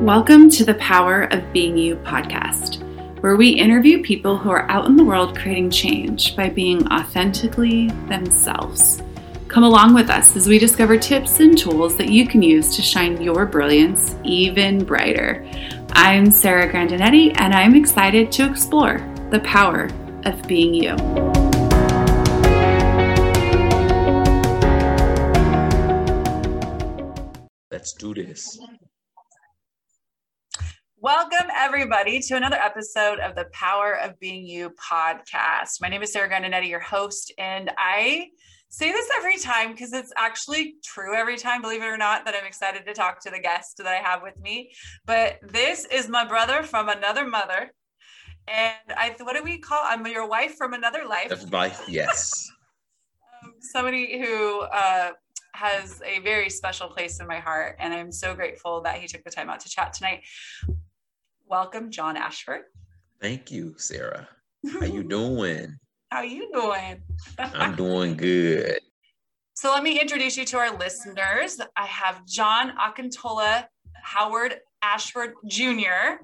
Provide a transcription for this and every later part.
Welcome to the Power of Being You podcast, where we interview people who are out in the world creating change by being authentically themselves. Come along with us as we discover tips and tools that you can use to shine your brilliance even brighter. I'm Sarah Grandinetti, and I'm excited to explore the power of being you. Let's do this. Welcome, everybody, to another episode of the Power of Being You podcast. My name is Sarah Grandinetti, your host, and I say this every time because it's actually true every time, believe it or not, that I'm excited to talk to the guest that I have with me. But this is my brother from another mother. And I, what do we call? I'm your wife from another life. Life, yes. um, somebody who uh, has a very special place in my heart, and I'm so grateful that he took the time out to chat tonight welcome John Ashford. Thank you, Sarah. How you doing? How you doing? I'm doing good. So let me introduce you to our listeners. I have John Akintola Howard Ashford Jr.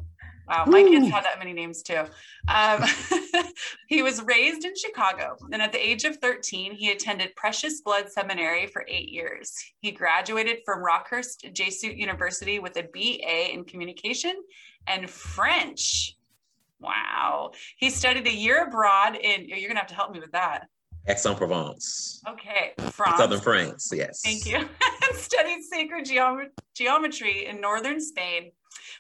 Wow, my Ooh. kids have that many names too. Um, he was raised in Chicago, and at the age of 13, he attended Precious Blood Seminary for eight years. He graduated from Rockhurst Jesuit University with a BA in Communication and French. Wow. He studied a year abroad in, you're going to have to help me with that. Aix-en-Provence. Okay. France. Southern France, yes. Thank you. studied sacred geom- geometry in northern Spain.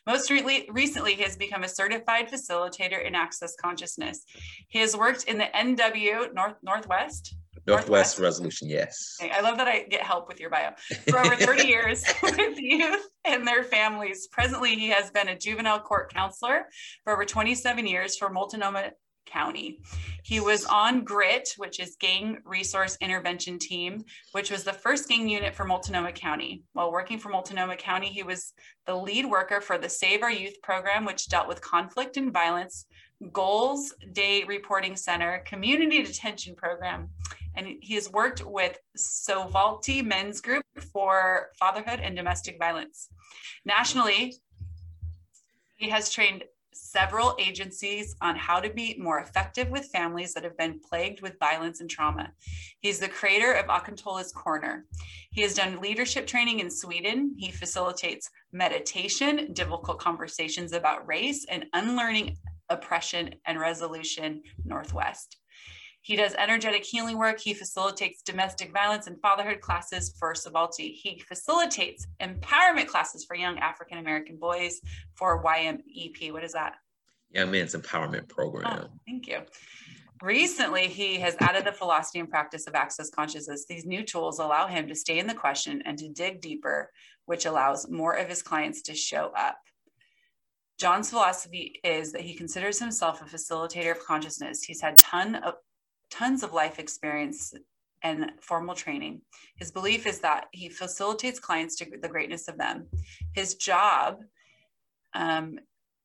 Most re- recently, he has become a certified facilitator in access consciousness. He has worked in the NW North Northwest Northwest, Resolution, yes. I love that I get help with your bio. For over 30 years with youth and their families. Presently, he has been a juvenile court counselor for over 27 years for Multnomah County. He was on GRIT, which is Gang Resource Intervention Team, which was the first gang unit for Multnomah County. While working for Multnomah County, he was the lead worker for the Save Our Youth program, which dealt with conflict and violence, Goals Day Reporting Center, Community Detention Program, and he has worked with Sovalti Men's Group for fatherhood and domestic violence. Nationally, he has trained several agencies on how to be more effective with families that have been plagued with violence and trauma. He's the creator of Akintola's Corner. He has done leadership training in Sweden. He facilitates meditation, difficult conversations about race, and unlearning oppression and resolution Northwest. He does energetic healing work. He facilitates domestic violence and fatherhood classes for Sovalti. He facilitates empowerment classes for young African American boys for YMEP. What is that? Young Men's Empowerment Program. Oh, thank you. Recently, he has added the philosophy and practice of access consciousness. These new tools allow him to stay in the question and to dig deeper, which allows more of his clients to show up. John's philosophy is that he considers himself a facilitator of consciousness. He's had ton of tons of life experience and formal training. His belief is that he facilitates clients to the greatness of them. His job, um,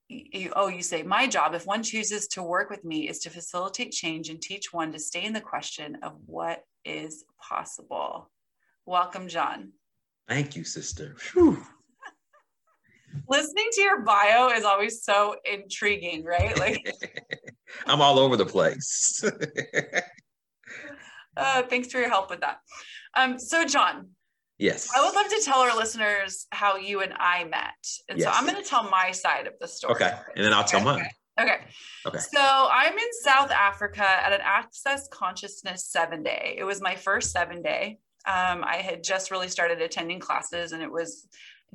you, oh, you say, my job, if one chooses to work with me, is to facilitate change and teach one to stay in the question of what is possible. Welcome, John. Thank you, sister. Listening to your bio is always so intriguing, right? Like I'm all over the place. uh, thanks for your help with that. Um, so, John. Yes. I would love to tell our listeners how you and I met. And yes. so I'm going to tell my side of the story. Okay. And then I'll tell okay. mine. Okay. Okay. So I'm in South Africa at an Access Consciousness seven day. It was my first seven day. Um, I had just really started attending classes and it was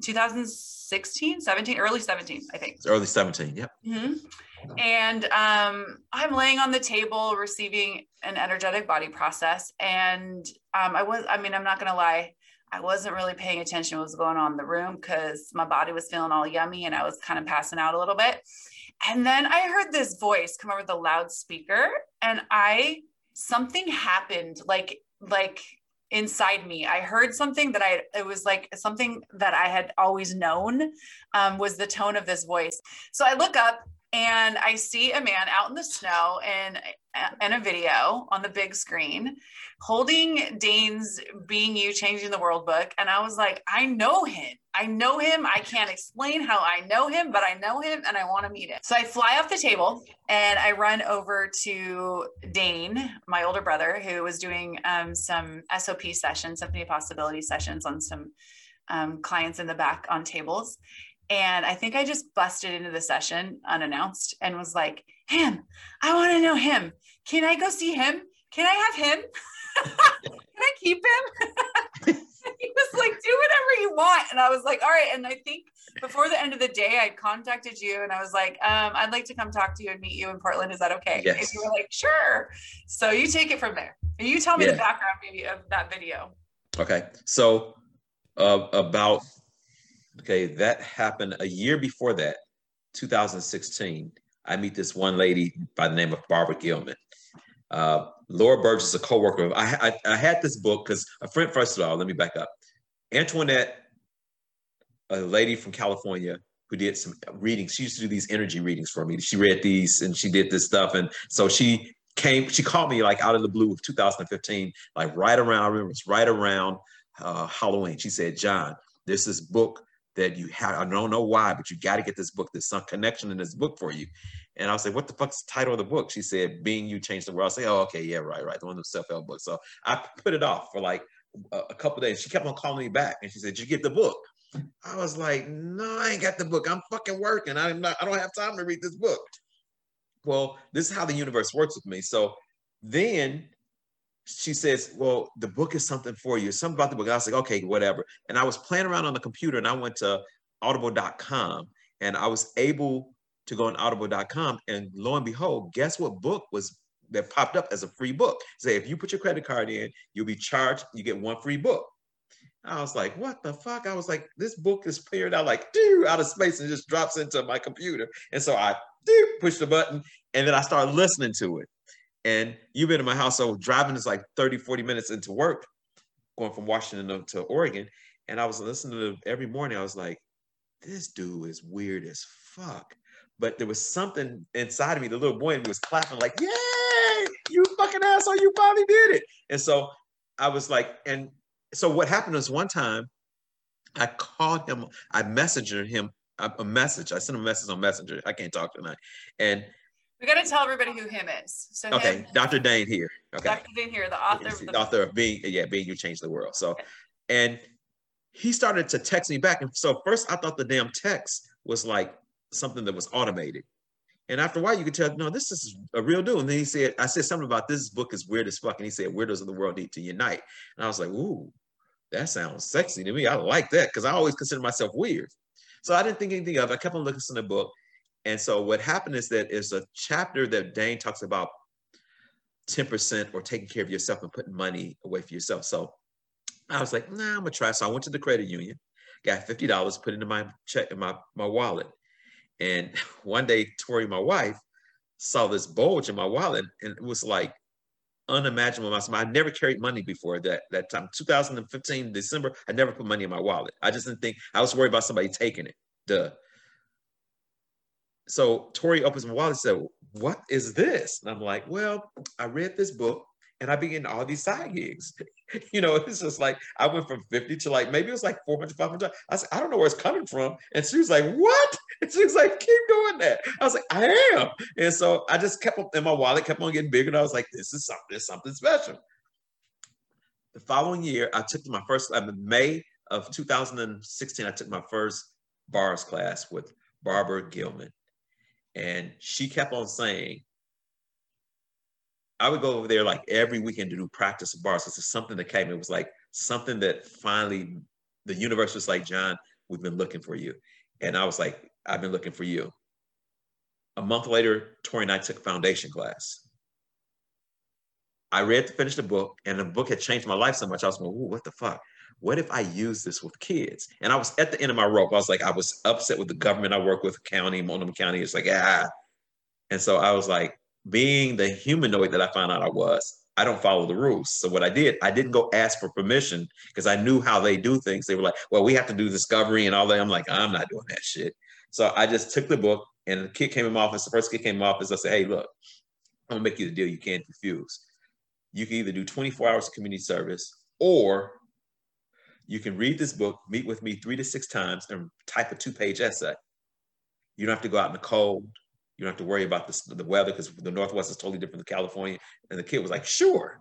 2016, 17, early 17, I think. It's early 17, yep. Mm-hmm. And um, I'm laying on the table receiving an energetic body process. And um, I was, I mean, I'm not going to lie, I wasn't really paying attention to what was going on in the room because my body was feeling all yummy and I was kind of passing out a little bit. And then I heard this voice come over the loudspeaker and I, something happened like, like inside me i heard something that i it was like something that i had always known um, was the tone of this voice so i look up and I see a man out in the snow in, in a video on the big screen holding Dain's Being You Changing the World book. And I was like, I know him. I know him. I can't explain how I know him, but I know him and I want to meet him. So I fly off the table and I run over to Dain, my older brother, who was doing um, some SOP sessions, Symphony Possibility sessions on some um, clients in the back on tables. And I think I just busted into the session unannounced and was like, him, I want to know him. Can I go see him? Can I have him? Can I keep him? he was like, do whatever you want. And I was like, all right. And I think before the end of the day, I contacted you and I was like, um, I'd like to come talk to you and meet you in Portland. Is that okay? Yes. And you were like, sure. So you take it from there. And you tell me Yeah. the background maybe of that video. Okay. So uh, about okay, that happened a year before that, 2016. I meet this one lady by the name of Barbara Gilman. Uh, Laura Burge is a co-worker. I, I, I had this book because a friend. First of all, let me back up. Antoinette, a lady from California who did some readings. She used to do these energy readings for me. She read these and she did this stuff, and so she came. She called me like out of the blue of 2015, like right around. I remember it's right around uh, Halloween. She said, "John, there's this book that you have. I don't know why, but you got to get this book. There's some connection in this book for you." And I was like, "What the fuck's the title of the book?" She said, "Being You Changed the World." I say, "Oh, okay, yeah, right, right. The one of self-help books." So I put it off for like a, a couple days. She kept on calling me back, and she said, "Did you get the book?" I was like, "No, I ain't got the book. I'm fucking working. I'm not. I don't have time to read this book." Well, this is how the universe works with me. So then she says, Well, the book is something for you. Something about the book. I was like, Okay, whatever. And I was playing around on the computer and I went to audible.com and I was able to go on audible.com. And lo and behold, guess what book was that popped up as a free book? Say, if you put your credit card in, you'll be charged, you get one free book. I was like, what the fuck? I was like, this book is cleared out like doo, out of space and just drops into my computer. And so I doo, push the button and then I started listening to it. And you've been in my house, so driving is like 30, 40 minutes into work, going from Washington to- Oregon. And I was listening to every morning. I was like, this dude is weird as fuck. But there was something inside of me, the little boy in me was clapping, like, yay, you fucking asshole, you finally did it. And so I was like, and so what happened was one time I called him, I messaged him a, a message. I sent him a message on Messenger. I can't talk tonight. And We got to tell everybody who him is. So okay, him, Dr. Dain Heer. Okay. Dr. Dain Heer, the author of the the author of being yeah being you changed the world so and he started to text me back and so first i thought the damn text was like something that was automated and after a while you could tell no this is a real dude and then he said i said something about this book is weird as fuck and he said weirdos of the world need to unite and i was like ooh that sounds sexy to me i like that because i always consider myself weird so i didn't think anything of it i kept on looking in the book and so what happened is that is a chapter that Dain talks about 10% or taking care of yourself and putting money away for yourself. So I was like, nah, I'm gonna try. So I went to the credit union, got $50, put into my check in my, my wallet. And one day, Tori, my wife, saw this bulge in my wallet and it was like unimaginable. amount. I never carried money before that that time. 2015, December, I never put money in my wallet. I just didn't think I was worried about somebody taking it. Duh. So Tori opens my wallet and said, What is this? And I'm like, Well, I read this book and I began all these side gigs. you know, it's just like I went from 50 to like maybe it was like 400, 500. I said, I don't know where it's coming from. And she was like, What? And she was like, Keep doing that. I was like, I am. And so I just kept up in my wallet, kept on getting bigger. And I was like, This is something, is something special. The following year, I took my first, I mean, May of 2016, I took my first bars class with Barbara Gilman. And she kept on saying, I would go over there like every weekend to do practice bars. This is something that came. It was like something that finally the universe was like, John, we've been looking for you. And I was like, I've been looking for you. A month later, Tori and I took foundation class. I read to finish the book, and the book had changed my life so much. I was Ooh, what the fuck? What if I use this with kids? And I was at the end of my rope. I was like, I was upset with the government I work with, county, Multnomah County. It's like, ah. And so I was like, being the humanoid that I found out I was, I don't follow the rules. So what I did, I didn't go ask for permission because I knew how they do things. They were like, well, we have to do discovery and all that. I'm like, I'm not doing that shit. So I just took the book and the kid came in my office. The first kid came in my office. I said, hey, look, I'm gonna make you the deal you can't refuse. You can either do 24 hours of community service or you can read this book, meet with me three to six times, and type a two page essay. You don't have to go out in the cold. You don't have to worry about the, the weather because the Northwest is totally different than California. And the kid was like, sure.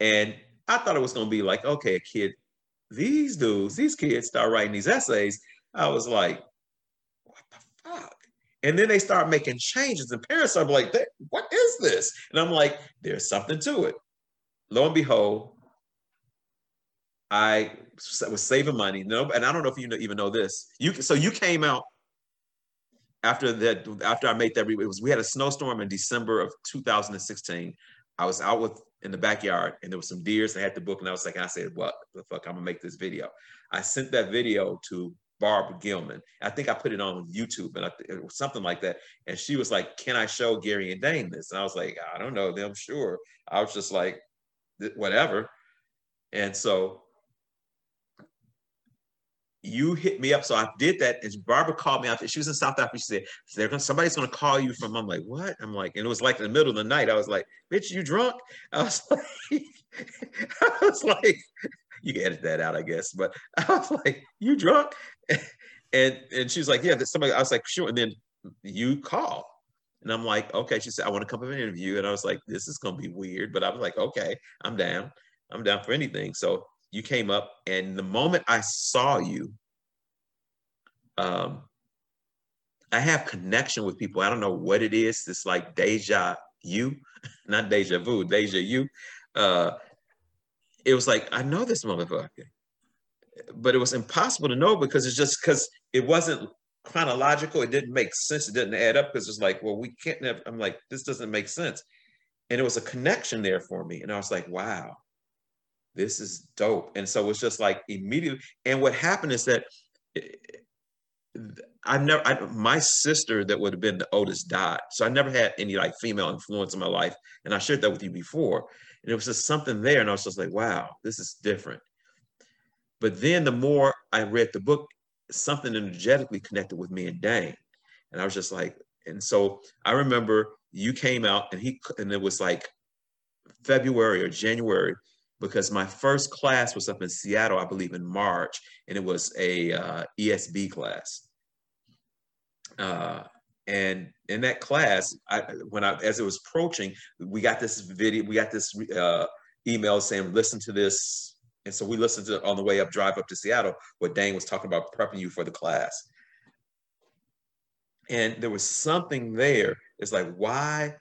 And I thought it was going to be like, okay, a kid, these dudes, these kids start writing these essays. I was like, what the fuck? And then they start making changes, and parents are like, what is this? And I'm like, there's something to it. Lo and behold, I was saving money. No, and I don't know if you even know this. You so you came out after that, after I made that, it was we had a snowstorm in December of 2016. I was out with in the backyard and there was some deers. I had the book and I was like, I said, what the fuck, I'm gonna make this video. I sent that video to Barbara Gilman. I think I put it on YouTube and I, it something like that. And she was like, can I show Gary and Dain this? And I was like, I don't know them, sure. I was just like, whatever. And so you hit me up. So I did that. And Barbara called me out. She was in South Africa. She said, They're gonna, somebody's to call you from, I'm like, what? I'm like, and it was like in the middle of the night. I was like, bitch, you drunk? I was like, I was like, you can edit that out, I guess. But I was like, you drunk? And, and she was like, yeah, somebody, I was like, sure. And then you call. And I'm like, okay. She said, I want to come for an interview. And I was like, this is to be weird. But I was like, okay, I'm down. I'm down for anything. So you came up, and the moment I saw you, um, I have connection with people. I don't know what it is. It's like deja you, not deja vu, deja you. Uh, it was like I know this motherfucker, but it was impossible to know because it's just because it wasn't chronological. It didn't make sense. It didn't add up because it's like, well, we can't. Have, I'm like, this doesn't make sense, and it was a connection there for me, and I was like, wow this is dope. And so it's just like immediately. And what happened is that eh, I've never, I, my sister that would have been the oldest died. So I never had any like female influence in my life. And I shared that with you before. And it was just something there. And I was just like, wow, this is different. But then the more I read the book, something energetically connected with me and Dane. And I was just like, and so I remember you came out and he, and it was like February or January because my first class was up in Seattle, I believe in March, and it was a uh, ESB class. Uh, and in that class, I, when I, as it was approaching, we got this video, we got this uh, email saying, listen to this. And so we listened to on the way up, drive up to Seattle, what Dain was talking about prepping you for the class. And there was something there. It's like, why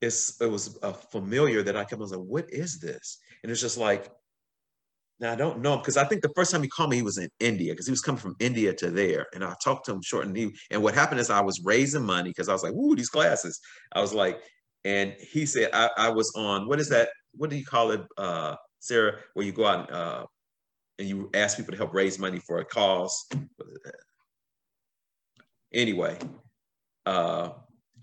it's, it was a familiar that I kept, I was like, what is this? And it's just like, now I don't know because I think the first time he called me, he was in India because he was coming from India to there. And I talked to him short and he, and what happened is I was raising money because I was like, "Ooh, these classes." I was like, and he said I, I was on what is that? What do you call it, uh, Sarah? Where you go out and, uh, and you ask people to help raise money for a cause. Anyway, uh,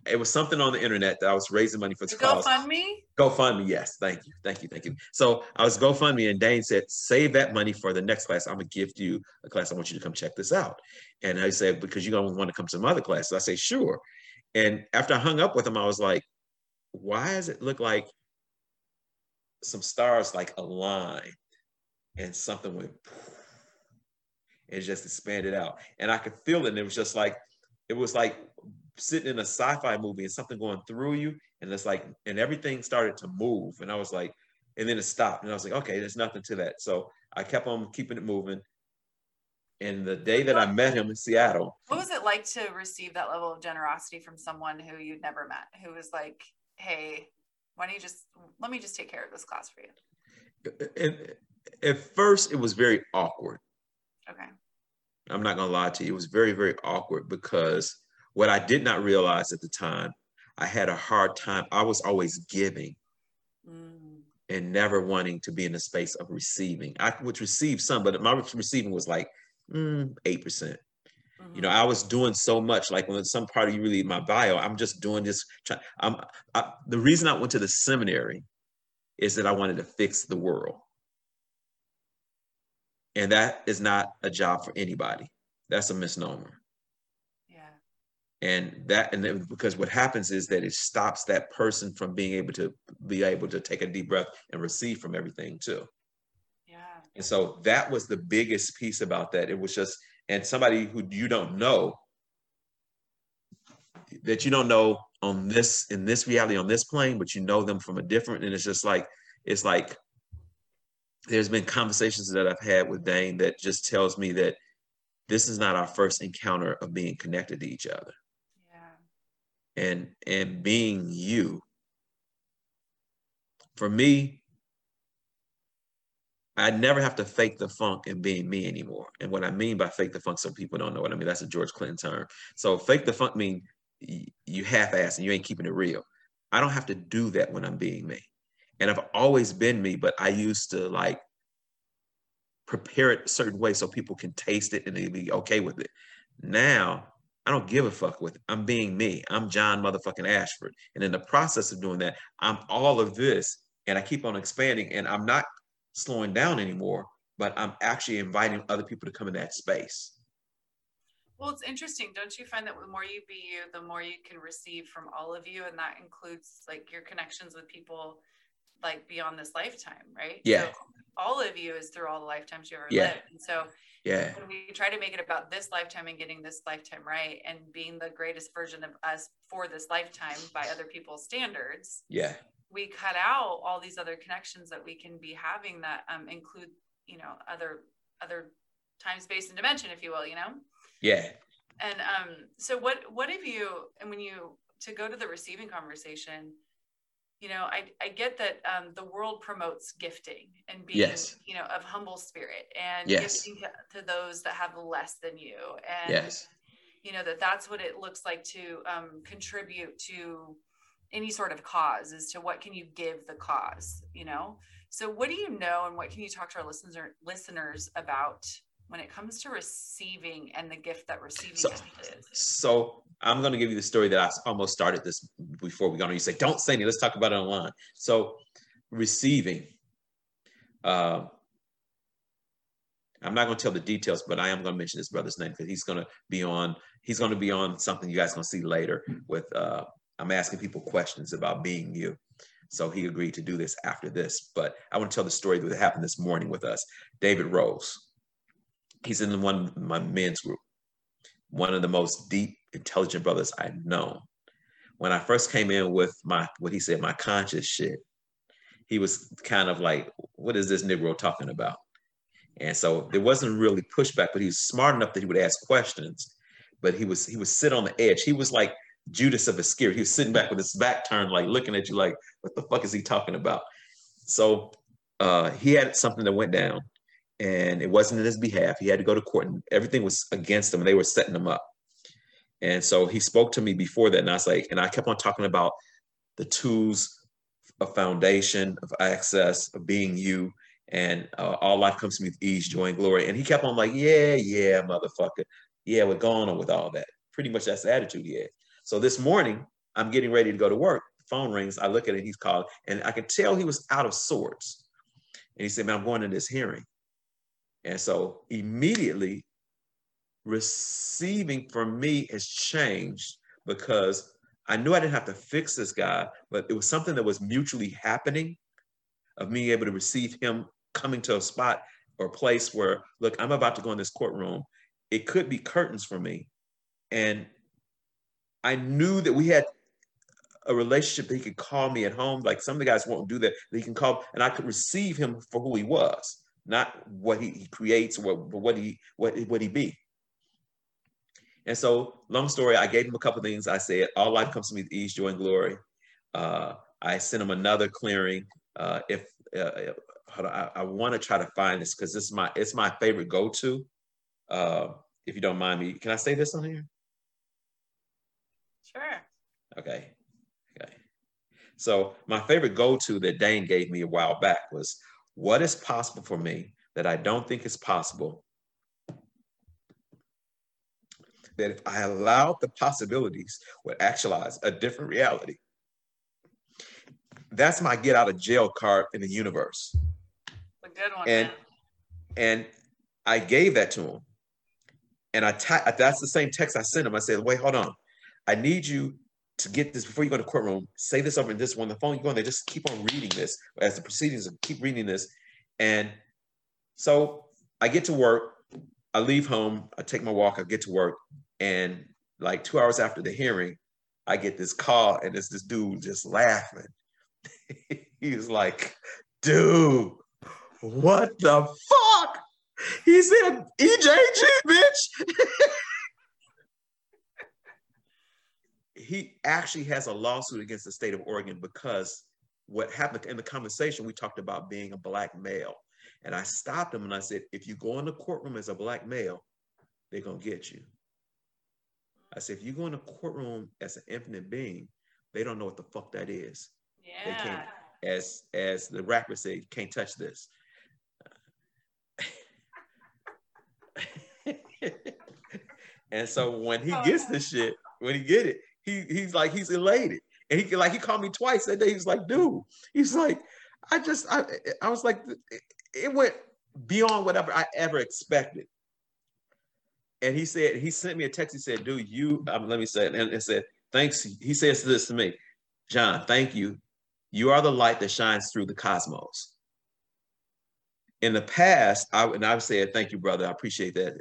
it was something on the internet that I was raising money for the cause. GoFundMe? GoFundMe, yes. Thank you. Thank you. Thank you. So I was GoFundMe and Dain said, save that money for the next class. I'm gonna gift you a class. I want you to come check this out. And I said, because you're gonna want to come to some other classes. I say, sure. And after I hung up with him, I was like, why does it look like some stars like aligned and something went and just expanded out. And I could feel it. And it was just like, it was like sitting in a sci-fi movie and something going through you and it's like and everything started to move and i was like and then it stopped and i was like okay there's nothing to that. So i kept on keeping it moving. And the day that i met him in seattle what was it like to receive that level of generosity from someone who you'd never met who was like hey why don't you just let me just take care of this class for you? And at first it was very awkward. Okay. I'm not gonna lie to you it was very very awkward because what I did not realize at the time, I had a hard time. I was always giving mm. and never wanting to be in the space of receiving. I would receive some, but my receiving was like mm, 8%. percent mm-hmm. You know, I was doing so much. Like when some part of you read my bio, I'm just doing this. I'm I, the reason I went to the seminary is that I wanted to fix the world. And that is not a job for anybody. That's a misnomer. And that, and then, because what happens is that it stops that person from being able to be able to take a deep breath and receive from everything too. Yeah. And so that was the biggest piece about that. It was just, and somebody who you don't know, that you don't know on this, in this reality, on this plane, but you know them from a different, and it's just like, it's like there's been conversations that I've had with Dain that just tells me that this is not our first encounter of being connected to each other. And and being you. For me, I never have to fake the funk and being me anymore. And what I mean by fake the funk, some people don't know what I mean. That's a George Clinton term. So fake the funk mean you half-ass and you ain't keeping it real. I don't have to do that when I'm being me and I've always been me, but I used to like prepare it a certain way so people can taste it and they be okay with it. Now I don't give a fuck with it. I'm being me. I'm John motherfucking Ashford. And in the process of doing that, I'm all of this and I keep on expanding and I'm not slowing down anymore, but I'm actually inviting other people to come in that space. Well, it's interesting. Don't you find that the more you be you, the more you can receive from all of you? And that includes like your connections with people like beyond this lifetime, right? Yeah. So all of you is through all the lifetimes you ever yeah. lived. And so yeah. when we try to make it about this lifetime and getting this lifetime right and being the greatest version of us for this lifetime by other people's standards. Yeah. We cut out all these other connections that we can be having that um, include, you know, other other time, space, and dimension, if you will, you know? Yeah. And um, so what what have you and when you to go to the receiving conversation, you know, I, I get that um, the world promotes gifting and being, yes. you know, of humble spirit and yes. gifting to, to, those that have less than you. And, yes. you know, that that's what it looks like to um, contribute to any sort of cause as to what can you give the cause, you know? So what do you know and what can you talk to our listeners listeners about when it comes to receiving and the gift that receiving so, is? So I'm going to give you the story that I almost started this before we got on. You say, don't say anything. Let's talk about it online. So receiving. Uh, I'm not going to tell the details, but I am going to mention this brother's name because he's going to be on. He's going to be on something you guys going to see later. With uh, I'm asking people questions about being you. So he agreed to do this after this. But I want to tell the story that happened this morning with us. David Rose. He's in one my men's group. One of the most deep intelligent brothers I've known. When I first came in with my, what he said, my conscious shit, he was kind of like, what is this Negro talking about? And so there wasn't really pushback, but he was smart enough that he would ask questions, but he was, he would sit on the edge. He was like Judas of Iscariot. He was sitting back with his back turned, like looking at you like, what the fuck is he talking about? So uh, he had something that went down and it wasn't in his behalf. He had to go to court and everything was against him. And they were setting him up. And so he spoke to me before that, and I was like, and I kept on talking about the tools of foundation, of access, of being you, and uh, all life comes to me with ease, joy, and glory. And he kept on like, yeah, yeah, motherfucker, yeah, we're going on with all that. Pretty much that's the attitude he had. So this morning, I'm getting ready to go to work. Phone rings. I look at it. He's called, and I could tell he was out of sorts. And he said, "Man, I'm going to this hearing." And so immediately receiving from me has changed because I knew I didn't have to fix this guy, but it was something that was mutually happening of being able to receive him coming to a spot or place where, look, I'm about to go in this courtroom. It could be curtains for me. And I knew that we had a relationship that he could call me at home. Like some of the guys won't do that. That he can call, and I could receive him for who he was, not what he, he creates, what, what he what what he be. And so, long story, I gave him a couple things. I said, all life comes to me with ease, joy, and glory. Uh, I sent him another clearing. Uh, if uh, I, I want to try to find this because this is my it's my favorite go-to. Uh, if you don't mind me, can I say this on here? Sure. Okay. Okay. So my favorite go-to that Dain gave me a while back was, "What is possible for me that I don't think is possible that if I allowed the possibilities would actualize a different reality, that's my get out of jail card in the universe. A good one. And man. and I gave that to him. And I that's the same text I sent him. I said, wait, hold on. I need you to get this before you go to courtroom. Say this over in this one. The phone you go on there, just keep on reading this as the proceedings, keep reading this. And so I get to work. I leave home. I take my walk. I get to work. And like two hours after the hearing, I get this call and it's this dude just laughing. he was like, dude, what the fuck? He said, EJG, bitch. he actually has a lawsuit against the state of Oregon because what happened in the conversation, we talked about being a black male. And I stopped him and I said, if you go in the courtroom as a black male, they're going to get you. I said, if you go in the courtroom as an infinite being, they don't know what the fuck that is. They yeah. can't, as as the rapper said, can't touch this. and so when he oh, gets this shit, when he get it, he he's like he's elated, and he like he called me twice that day. He's like, dude, he's like, I just I I was like, it went beyond whatever I ever expected. And he said he sent me a text. He said, dude, you um, let me say it, and it said, thanks. He says this to me, John, thank you. You are the light that shines through the cosmos in the past, I and I've said, thank you, brother. I appreciate that.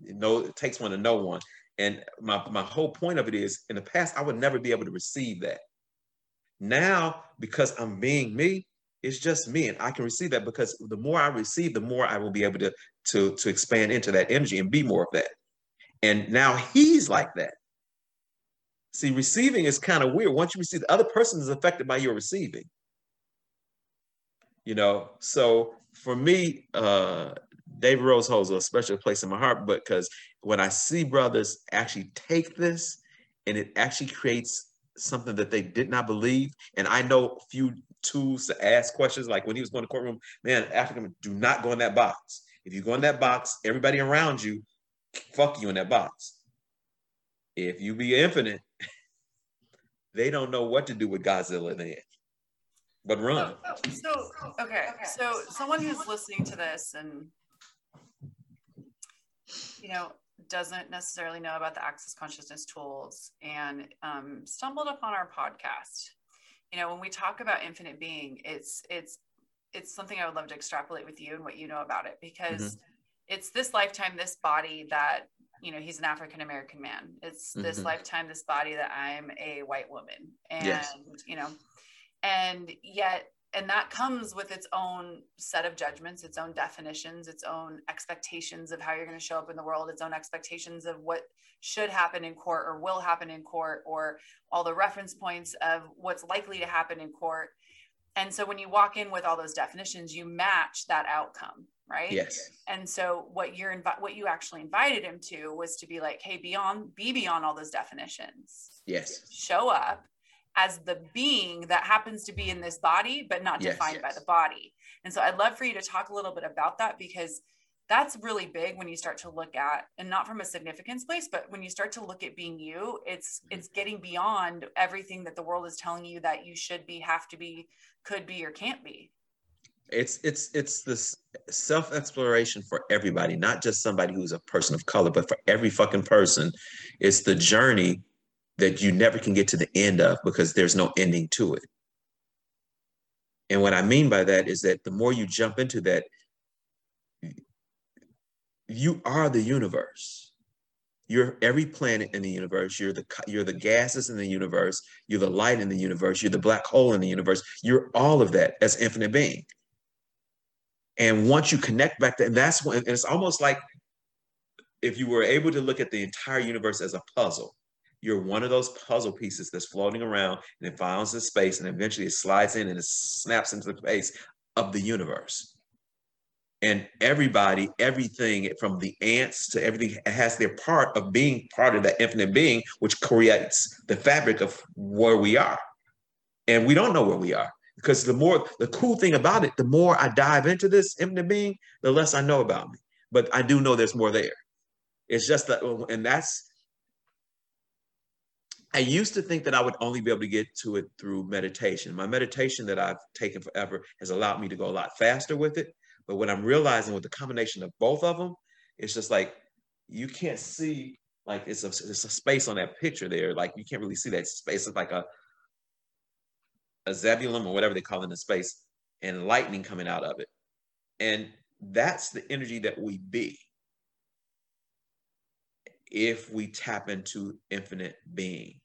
No, it takes one to know one. And my, my whole point of it is in the past, I would never be able to receive that. Now, because I'm being me, it's just me. And I can receive that because the more I receive, the more I will be able to, to, to expand into that energy and be more of that. And now he's like that. See, receiving is kind of weird. Once you receive, the other person is affected by your receiving. You know, so for me, uh, David Rose holds a special place in my heart, but because when I see brothers actually take this and it actually creates something that they did not believe, and I know a few tools to ask questions, like when he was going to courtroom, man, African, do not go in that box. If you go in that box, everybody around you, fuck you in that box. If you be infinite, they don't know what to do with Godzilla then but run. So, okay, so someone who's listening to this and you know doesn't necessarily know about the access consciousness tools and um, stumbled upon our podcast. You know, when we talk about infinite being, it's it's it's something I would love to extrapolate with you and what you know about it because mm-hmm. it's this lifetime, this body that you know he's an African American man. It's this mm-hmm. lifetime, this body that I'm a white woman, and yes. you know and yet and that comes with its own set of judgments its own definitions its own expectations of how you're going to show up in the world its own expectations of what should happen in court or will happen in court or all the reference points of what's likely to happen in court. And so when you walk in with all those definitions you match that outcome right? Yes. And so what you're invi- what you actually invited him to was to be like hey beyond be beyond all those definitions. Yes. Show up as the being that happens to be in this body, but not yes, defined yes. by the body. And so I'd love for you to talk a little bit about that because that's really big when you start to look at and not from a significance place but when you start to look at being you it's mm-hmm. it's getting beyond everything that the world is telling you that you should be have to be could be or can't be it's it's it's this self exploration for everybody not just somebody who's a person of color but for every fucking person it's the journey that you never can get to the end of because there's no ending to it. And what I mean by that is that the more you jump into that, you are the universe. You're every planet in the universe. You're the you're the gases in the universe. You're the light in the universe. You're the black hole in the universe. You're all of that as infinite being. And once you connect back to, and that's when and it's almost like if you were able to look at the entire universe as a puzzle you're one of those puzzle pieces that's floating around and it finds its space and eventually it slides in and it snaps into the space of the universe. And everybody, everything from the ants to everything has their part of being part of that infinite being, which creates the fabric of where we are. And we don't know where we are because the more, the cool thing about it, the more I dive into this infinite being, the less I know about me. But I do know there's more there. It's just that, and that's I used to think that I would only be able to get to it through meditation. My meditation that I've taken forever has allowed me to go a lot faster with it. But what I'm realizing with the combination of both of them, it's just like you can't see like it's a it's a space on that picture there. Like you can't really see that space. It's like a a zebulon or whatever they call it in the space, and lightning coming out of it. And that's the energy that we be if we tap into infinite being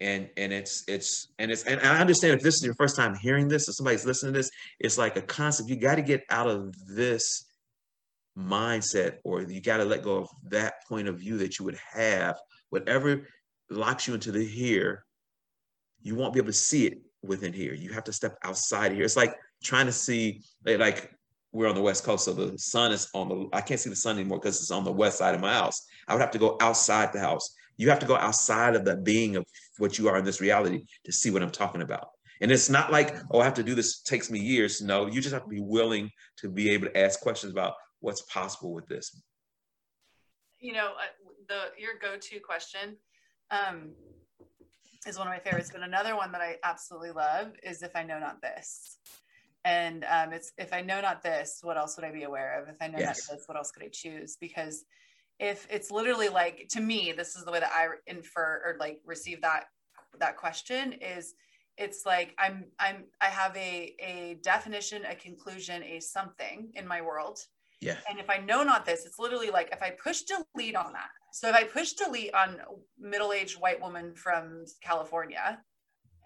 and and it's it's and it's and I understand if this is your first time hearing this or somebody's listening to this, it's like a concept. You got to get out of this mindset, or you got to let go of that point of view that you would have. Whatever locks you into the here, you won't be able to see it within here. You have to step outside here. It's like trying to see like we're on the west coast, so the sun is on the. I can't see the sun anymore because it's on the west side of my house. I would have to go outside the house you have to go outside of the being of what you are in this reality to see what I'm talking about. And it's not like, oh, I have to do this, takes me years. No, you just have to be willing to be able to ask questions about what's possible with this. You know, uh, the your go-to question um, is one of my favorites, but another one that I absolutely love is if I know not this. And um, it's if I know not this, what else would I be aware of? If I know yes. not this, what else could I choose? Because if it's literally like to me this is the way that i infer or like receive that that question is it's like i'm i'm i have a a definition a conclusion a something in my world. Yeah. And if i know not this it's literally like if i push delete on that. So if i push delete on middle-aged white woman from california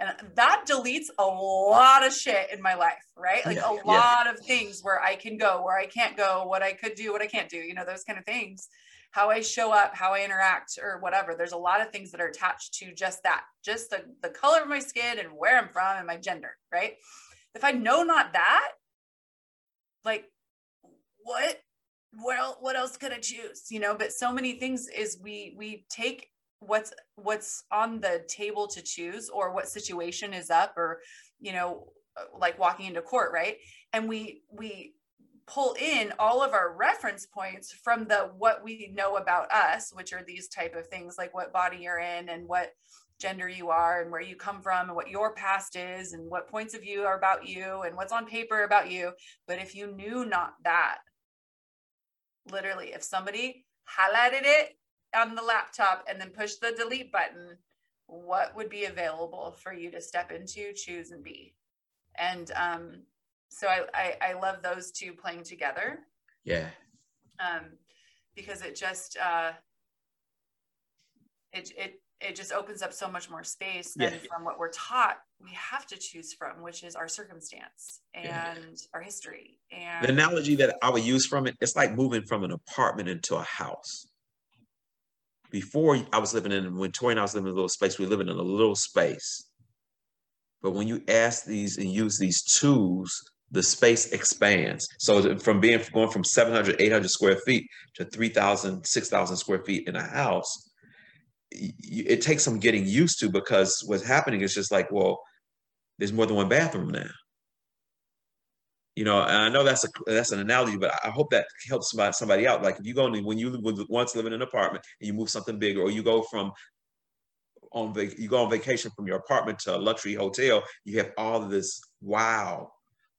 and that deletes a lot of shit in my life right? Like yeah, a lot yeah. of things where i can go where i can't go what i could do what i can't do you know those kind of things how I show up, how I interact, or whatever. There's a lot of things that are attached to just that, just the, the color of my skin and where I'm from and my gender, right? If I know not that, like what well what else could i choose you know but so many things is we we take what's what's on the table to choose or what situation is up or you know uh, like walking into court right and we we pull in all of our reference points from the what we know about us which are these type of things like what body you're in and what gender you are and where you come from and what your past is and what points of view are about you and what's on paper about you. But if you knew not that literally if somebody highlighted it on the laptop and then pushed the delete button what would be available for you to step into choose and be? And um, so I, I, I love those two playing together. Yeah. Um, because it just uh, it it it just opens up so much more space than yeah. from what we're taught we have to choose from, which is our circumstance and yeah. our history. And the analogy that I would use from it, it's like moving from an apartment into a house. Before I was living in when Tori and I was living in a little space, we were living in a little space. But when you ask these and use these tools the space expands. So from being going from 700, 800 square feet to 3,000, 6,000 square feet in a house, it takes some getting used to because what's happening is just like, well, there's more than one bathroom now. You know, and I know that's a that's an analogy, but I hope that helps somebody somebody out. Like if you go in, when you once live in an apartment and you move something bigger, or you go from on you go on vacation from your apartment to a luxury hotel, you have all of this wow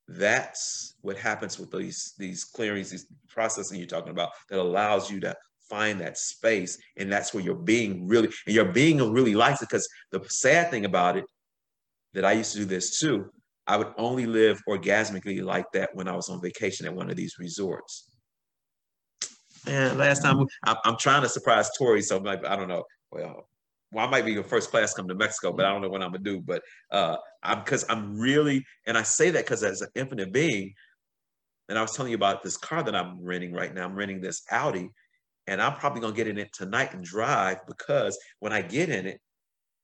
that's what happens with these these clearings, these processing you're talking about that allows you to find that space, and that's where your being really and your being really likes it. Because the sad thing about it, that I used to do this too. I would only live orgasmically like that when I was on vacation at one of these resorts. And last time I'm trying to surprise Tori, so I'm like, I don't know. Well, well, I might be your first class come to Mexico, but I don't know what I'm gonna do. But uh, I'm because I'm really, and I say that because as an infinite being, and I was telling you about this car that I'm renting right now. I'm renting this Audi, and I'm probably gonna get in it tonight and drive because when I get in it,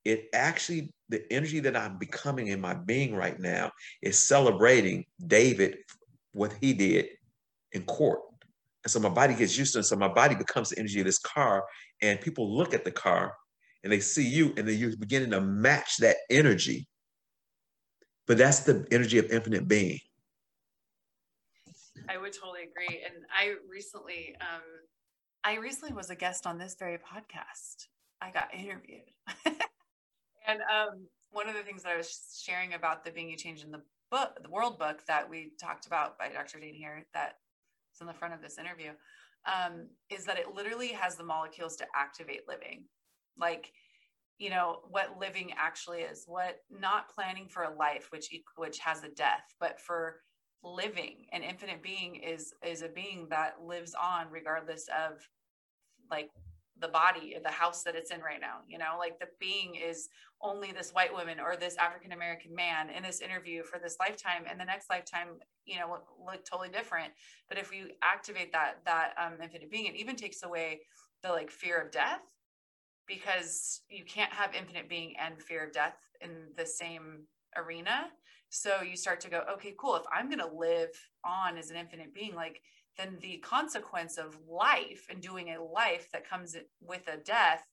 it actually the energy that I'm becoming in my being right now is celebrating David, what he did in court. And so my body gets used to it. So my body becomes the energy of this car. And people look at the car and they see you and then you're beginning to match that energy. But that's the energy of infinite being. I would totally agree. And I recently, um, I recently was a guest on this very podcast. I got interviewed. and um, one of the things that I was sharing about the Being You Change in the book, the World book that we talked about by Dr. Dean here, that's in the front of this interview, um, is that it literally has the molecules to activate living. Like, you know what living actually is what not planning for a life which which has a death but for living. An infinite being is is a being that lives on regardless of like the body the house that it's in right now you know? Like the being is only this white woman or this african american man in this interview for this lifetime and the next lifetime you know look, look totally different. But if we activate that that um, infinite being it even takes away the like fear of death because you can't have infinite being and fear of death in the same arena. So you start to go, okay, cool. If I'm going to live on as an infinite being, like then the consequence of life and doing a life that comes with a death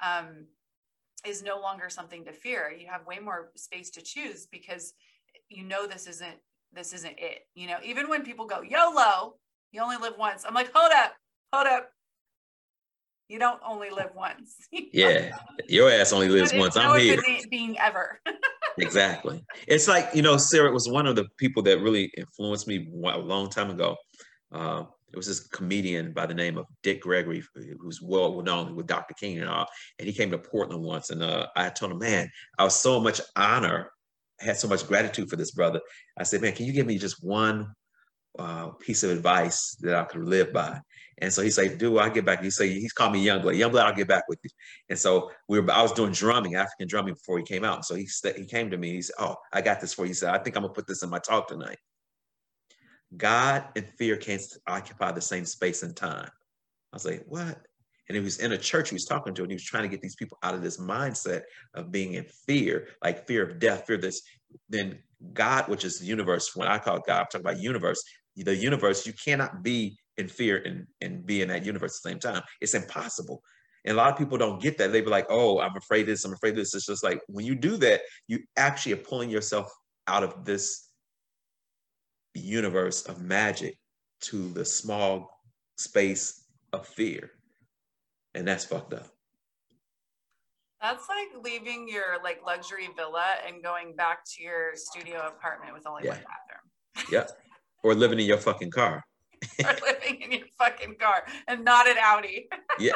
um, is no longer something to fear. You have way more space to choose because you know this isn't this isn't it. You know, even when people go YOLO, you only live once. I'm like, hold up, hold up. You don't only live once. yeah, your ass only lives once. I'm here. Being ever. exactly. It's like you know, Sarah was one of the people that really influenced me a long time ago. Uh, it was this comedian by the name of Dick Gregory, who's well known with Dr. King and all. And he came to Portland once, and uh, I told him, man, I was so much honor, I had so much gratitude for this brother. I said, man, can you give me just one uh, piece of advice that I could live by? And so he said, dude, I'll get back. He said, he's called me Youngblood. Youngblood, I'll get back with you. And so we were, I was doing drumming, African drumming before he came out. So he said, he came to me. He said, oh, I got this for you. He said, I think I'm gonna put this in my talk tonight. God and fear can't occupy the same space and time. I was like, what? And he was in a church he was talking to, and he was trying to get these people out of this mindset of being in fear, like fear of death, fear of this. Then God, which is the universe, when I call God, I'm talking about universe, the universe, you cannot be in fear and, and be in that universe at the same time. It's impossible. And a lot of people don't get that. They be like, oh, I'm afraid this, I'm afraid this. It's just like when you do that, you actually are pulling yourself out of this universe of magic to the small space of fear. And that's fucked up. That's like leaving your like luxury villa and going back to your studio apartment with only yeah. one bathroom. yeah. Or living in your fucking car. or living in your fucking car and not an Audi. yeah.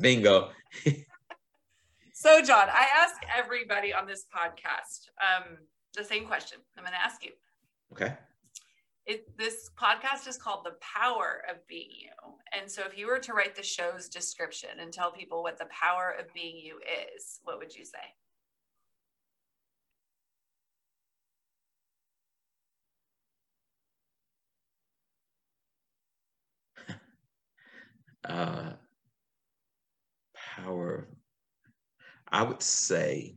Bingo. so, John, I ask everybody on this podcast um, the same question. I'm going to ask you. Okay. It, this podcast is called The Power of Being You. And so, if you were to write the show's description and tell people what the power of being you is, what would you say? Uh, power, I would say,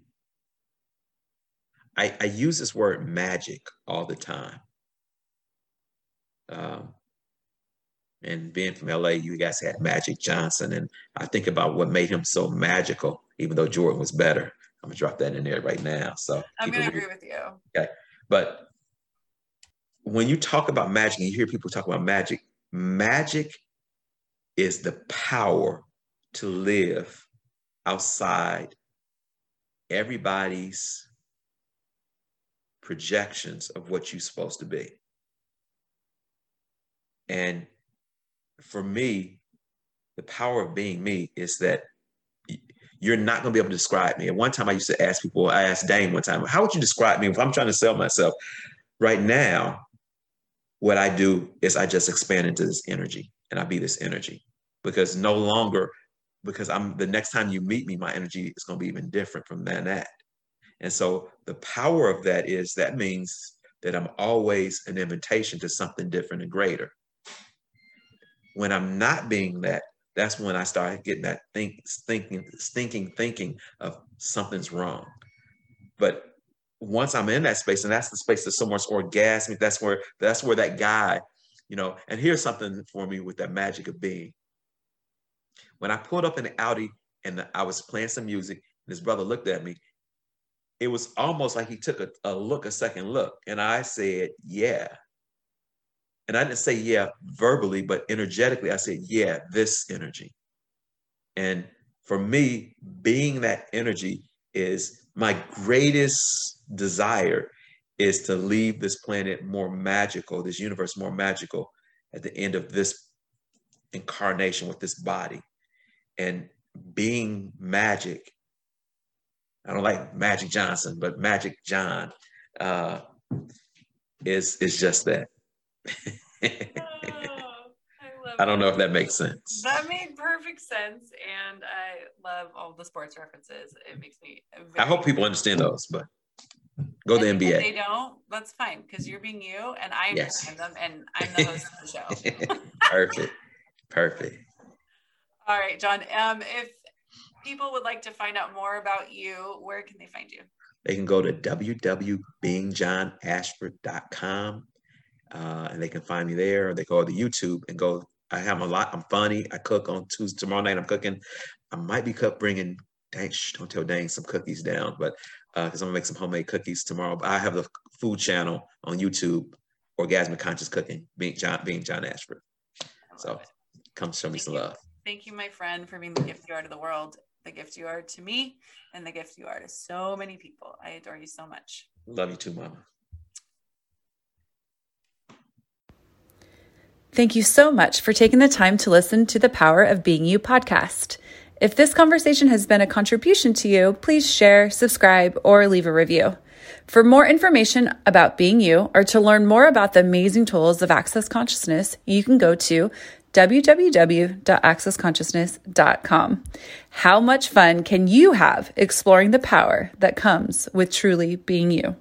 I, I use this word magic all the time. Um, and being from LA, you guys had Magic Johnson, and I think about what made him so magical, even though Jordan was better. I'm gonna drop that in there right now. So I'm gonna agree with you. Okay, but when you talk about magic, and you hear people talk about magic, magic is the power to live outside everybody's projections of what you're supposed to be. And for me, the power of being me is that you're not going to be able to describe me. At one time, I used to ask people, I asked Dain one time, how would you describe me if I'm trying to sell myself? Right now, what I do is I just expand into this energy and I be this energy because no longer because I'm the next time you meet me, my energy is going to be even different from than that. And so the power of that is that means that I'm always an invitation to something different and greater. When I'm not being that, that's when I start getting that think, thinking, thinking, thinking of something's wrong. But once I'm in that space, and that's the space that's so much orgasmic, that's where that's where that guy you know, and here's something for me with that magic of being. When I pulled up in the Audi and I was playing some music, and his brother looked at me, it was almost like he took a, a look, a second look. And I said, yeah. And I didn't say yeah verbally, but energetically, I said, yeah, this energy. And for me, being that energy is my greatest desire is to leave this planet more magical, this universe more magical at the end of this incarnation with this body. And being magic, I don't like Magic Johnson, but Magic John uh, is is just that. oh, I, I don't know if that makes sense. That made perfect sense, and I love all the sports references. It makes me. I hope people understand those, but go to the NBA. they don't, that's fine because you're being you, and I understand yes. them, and I'm the host of the show. perfect, perfect. All right, John. Um, if people would like to find out more about you, where can they find you? They can go to www.beingjohnashford.com uh, and they can find me there, or they go to YouTube and go. I have a lot. I'm funny. I cook on Tuesday. Tomorrow night, I'm cooking. I might be cook, bringing. Dain, shh, don't tell Dain some cookies down, but because uh, I'm gonna make some homemade cookies tomorrow. But I have the food channel on YouTube, Orgasmic Conscious Cooking, being John, being John Ashford. So come show me Thank some you. love. Thank you, my friend, for being the gift you are to the world, the gift you are to me, and the gift you are to so many people. I adore you so much. Love you too, Mama. Thank you so much for taking the time to listen to the Power of Being You podcast. If this conversation has been a contribution to you, please share, subscribe, or leave a review. For more information about being you or to learn more about the amazing tools of Access Consciousness, you can go to www.accessconsciousness.com. How much fun can you have exploring the power that comes with truly being you?